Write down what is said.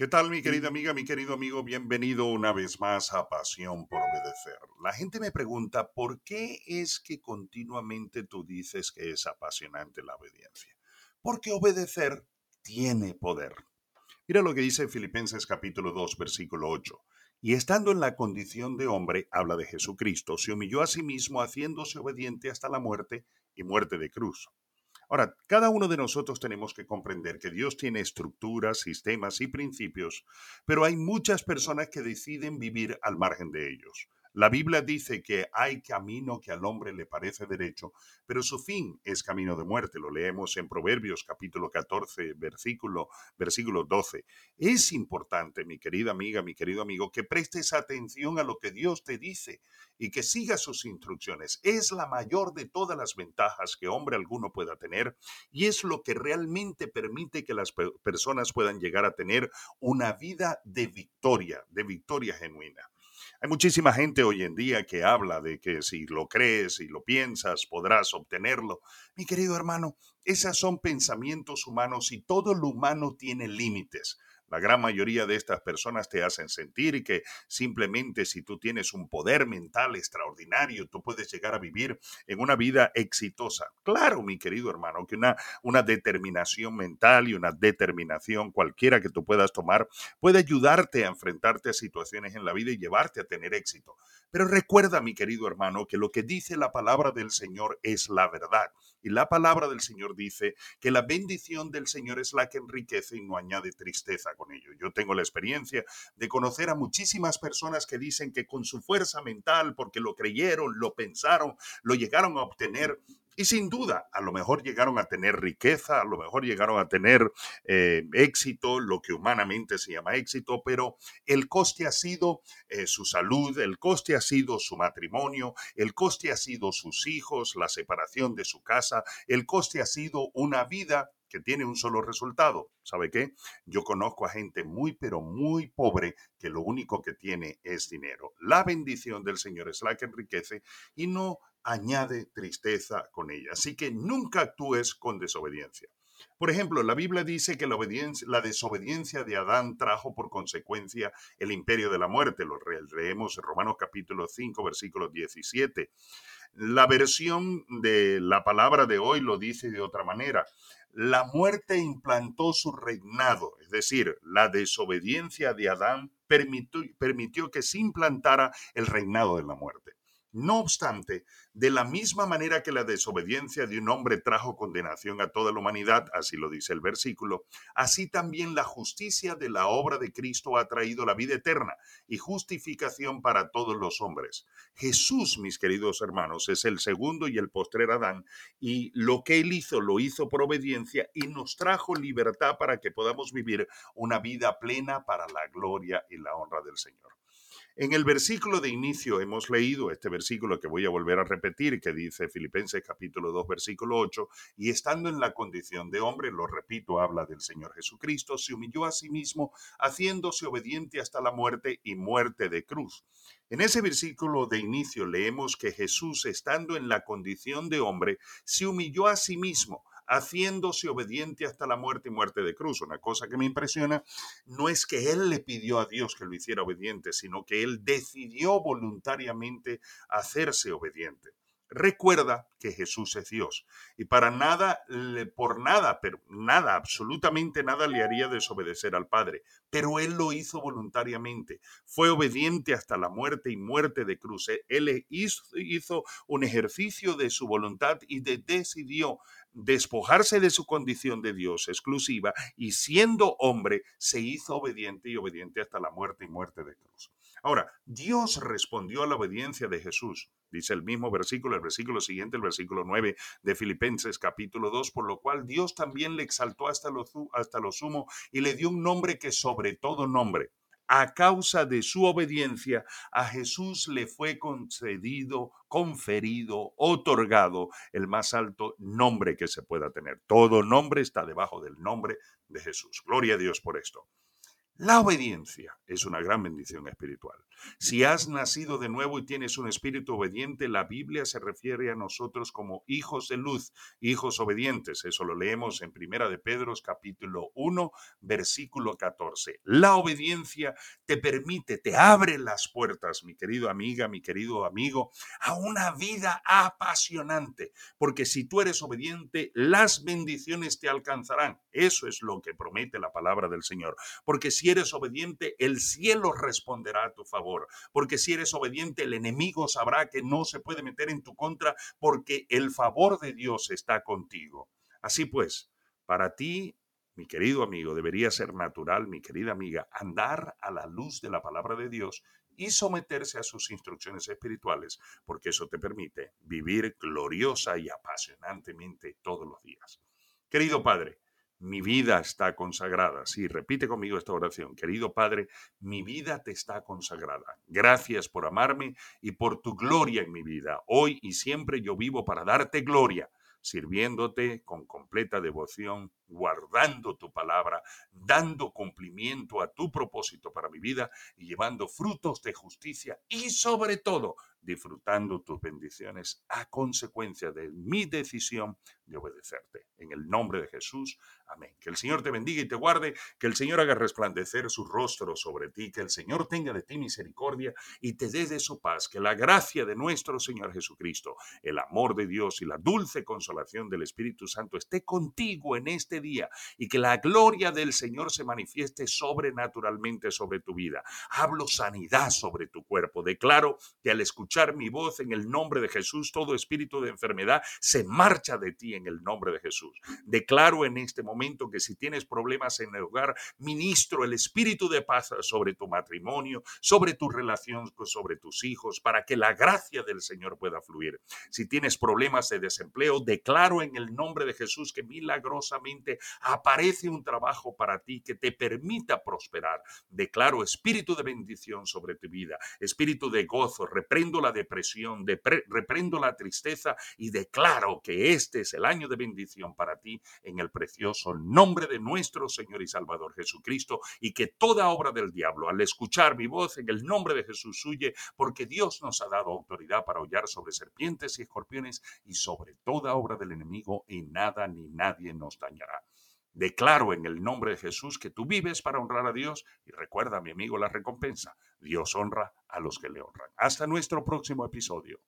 ¿Qué tal mi querida amiga, mi querido amigo? Bienvenido una vez más a Pasión por Obedecer. La gente me pregunta, ¿por qué es que continuamente tú dices que es apasionante la obediencia? Porque obedecer tiene poder. Mira lo que dice Filipenses capítulo 2, versículo 8. Y estando en la condición de hombre, habla de Jesucristo, se humilló a sí mismo haciéndose obediente hasta la muerte y muerte de cruz. Ahora, cada uno de nosotros tenemos que comprender que Dios tiene estructuras, sistemas y principios, pero hay muchas personas que deciden vivir al margen de ellos. La Biblia dice que hay camino que al hombre le parece derecho, pero su fin es camino de muerte. Lo leemos en Proverbios capítulo 14, versículo, versículo 12. Es importante, mi querida amiga, mi querido amigo, que prestes atención a lo que Dios te dice y que sigas sus instrucciones. Es la mayor de todas las ventajas que hombre alguno pueda tener y es lo que realmente permite que las personas puedan llegar a tener una vida de victoria, de victoria genuina. Hay muchísima gente hoy en día que habla de que si lo crees y lo piensas podrás obtenerlo. Mi querido hermano, esos son pensamientos humanos y todo lo humano tiene límites. La gran mayoría de estas personas te hacen sentir que simplemente si tú tienes un poder mental extraordinario, tú puedes llegar a vivir en una vida exitosa. Claro, mi querido hermano, que una, una determinación mental y una determinación cualquiera que tú puedas tomar puede ayudarte a enfrentarte a situaciones en la vida y llevarte a tener éxito. Pero recuerda, mi querido hermano, que lo que dice la palabra del Señor es la verdad. Y la palabra del Señor dice que la bendición del Señor es la que enriquece y no añade tristeza con ello. Yo tengo la experiencia de conocer a muchísimas personas que dicen que con su fuerza mental, porque lo creyeron, lo pensaron, lo llegaron a obtener, y sin duda, a lo mejor llegaron a tener riqueza, a lo mejor llegaron a tener eh, éxito, lo que humanamente se llama éxito, pero el coste ha sido eh, su salud, el coste ha sido su matrimonio, el coste ha sido sus hijos, la separación de su casa, el coste ha sido una vida que tiene un solo resultado. ¿Sabe qué? Yo conozco a gente muy, pero muy pobre que lo único que tiene es dinero. La bendición del Señor es la que enriquece y no añade tristeza con ella. Así que nunca actúes con desobediencia. Por ejemplo, la Biblia dice que la, obediencia, la desobediencia de Adán trajo por consecuencia el imperio de la muerte. Lo leemos en Romanos capítulo 5, versículo 17. La versión de la palabra de hoy lo dice de otra manera. La muerte implantó su reinado, es decir, la desobediencia de Adán permitió, permitió que se implantara el reinado de la muerte. No obstante, de la misma manera que la desobediencia de un hombre trajo condenación a toda la humanidad, así lo dice el versículo, así también la justicia de la obra de Cristo ha traído la vida eterna y justificación para todos los hombres. Jesús, mis queridos hermanos, es el segundo y el postrer Adán, y lo que él hizo lo hizo por obediencia y nos trajo libertad para que podamos vivir una vida plena para la gloria y la honra del Señor. En el versículo de inicio hemos leído este versículo que voy a volver a repetir, que dice Filipenses capítulo 2, versículo 8, y estando en la condición de hombre, lo repito, habla del Señor Jesucristo, se humilló a sí mismo, haciéndose obediente hasta la muerte y muerte de cruz. En ese versículo de inicio leemos que Jesús, estando en la condición de hombre, se humilló a sí mismo, haciéndose obediente hasta la muerte y muerte de cruz. Una cosa que me impresiona no es que él le pidió a Dios que lo hiciera obediente, sino que él decidió voluntariamente hacerse obediente. Recuerda que Jesús es Dios y para nada, por nada, pero nada, absolutamente nada le haría desobedecer al Padre, pero Él lo hizo voluntariamente, fue obediente hasta la muerte y muerte de cruz. Él hizo, un ejercicio de su voluntad y de, decidió despojarse de su condición de Dios exclusiva y siendo hombre se hizo obediente y obediente hasta la muerte y muerte de cruz. Ahora, Dios respondió a la obediencia de Jesús. Dice el mismo versículo, el versículo siguiente, el versículo 9 de Filipenses capítulo 2, por lo cual Dios también le exaltó hasta lo, hasta lo sumo y le dio un nombre que sobre todo nombre. A causa de su obediencia, a Jesús le fue concedido, conferido, otorgado el más alto nombre que se pueda tener. Todo nombre está debajo del nombre de Jesús. Gloria a Dios por esto. La obediencia es una gran bendición espiritual. Si has nacido de nuevo y tienes un espíritu obediente, la Biblia se refiere a nosotros como hijos de luz, hijos obedientes. Eso lo leemos en Primera de Pedro capítulo 1, versículo 14. La obediencia te permite, te abre las puertas, mi querido amiga, mi querido amigo, a una vida apasionante, porque si tú eres obediente, las bendiciones te alcanzarán. Eso es lo que promete la palabra del Señor, porque si eres obediente, el cielo responderá a tu favor, porque si eres obediente, el enemigo sabrá que no se puede meter en tu contra, porque el favor de Dios está contigo. Así pues, para ti mi querido amigo, debería ser natural, mi querida amiga, andar a la luz de la palabra de Dios y someterse a sus instrucciones espirituales, porque eso te permite vivir gloriosa y apasionantemente todos los días. Querido Padre, mi vida está consagrada. Sí, repite conmigo esta oración. Querido Padre, mi vida te está consagrada. Gracias por amarme y por tu gloria en mi vida. Hoy y siempre yo vivo para darte gloria sirviéndote con completa devoción, guardando tu palabra, dando cumplimiento a tu propósito para mi vida y llevando frutos de justicia y sobre todo disfrutando tus bendiciones a consecuencia de mi decisión de obedecerte. En el nombre de Jesús, amén. Que el Señor te bendiga y te guarde, que el Señor haga resplandecer su rostro sobre ti, que el Señor tenga de ti misericordia y te dé de su paz, que la gracia de nuestro Señor Jesucristo, el amor de Dios y la dulce consolación del Espíritu Santo esté contigo en este día y que la gloria del Señor se manifieste sobrenaturalmente sobre tu vida. Hablo sanidad sobre tu cuerpo. Declaro que al escuchar mi voz en el nombre de Jesús, todo espíritu de enfermedad se marcha de ti en el nombre de Jesús. Declaro en este momento que si tienes problemas en el hogar, ministro el espíritu de paz sobre tu matrimonio, sobre tu relación sobre tus hijos, para que la gracia del Señor pueda fluir. Si tienes problemas de desempleo, declaro en el nombre de Jesús que milagrosamente aparece un trabajo para ti que te permita prosperar. Declaro espíritu de bendición sobre tu vida, espíritu de gozo, reprendo la depresión, reprendo la tristeza y declaro que este es el año de bendición para ti en el precioso nombre de nuestro Señor y Salvador Jesucristo y que toda obra del diablo al escuchar mi voz en el nombre de Jesús huye porque Dios nos ha dado autoridad para hollar sobre serpientes y escorpiones y sobre toda obra del enemigo y nada ni nadie nos dañará. Declaro en el nombre de Jesús que tú vives para honrar a Dios y recuerda, mi amigo, la recompensa. Dios honra a los que le honran. Hasta nuestro próximo episodio.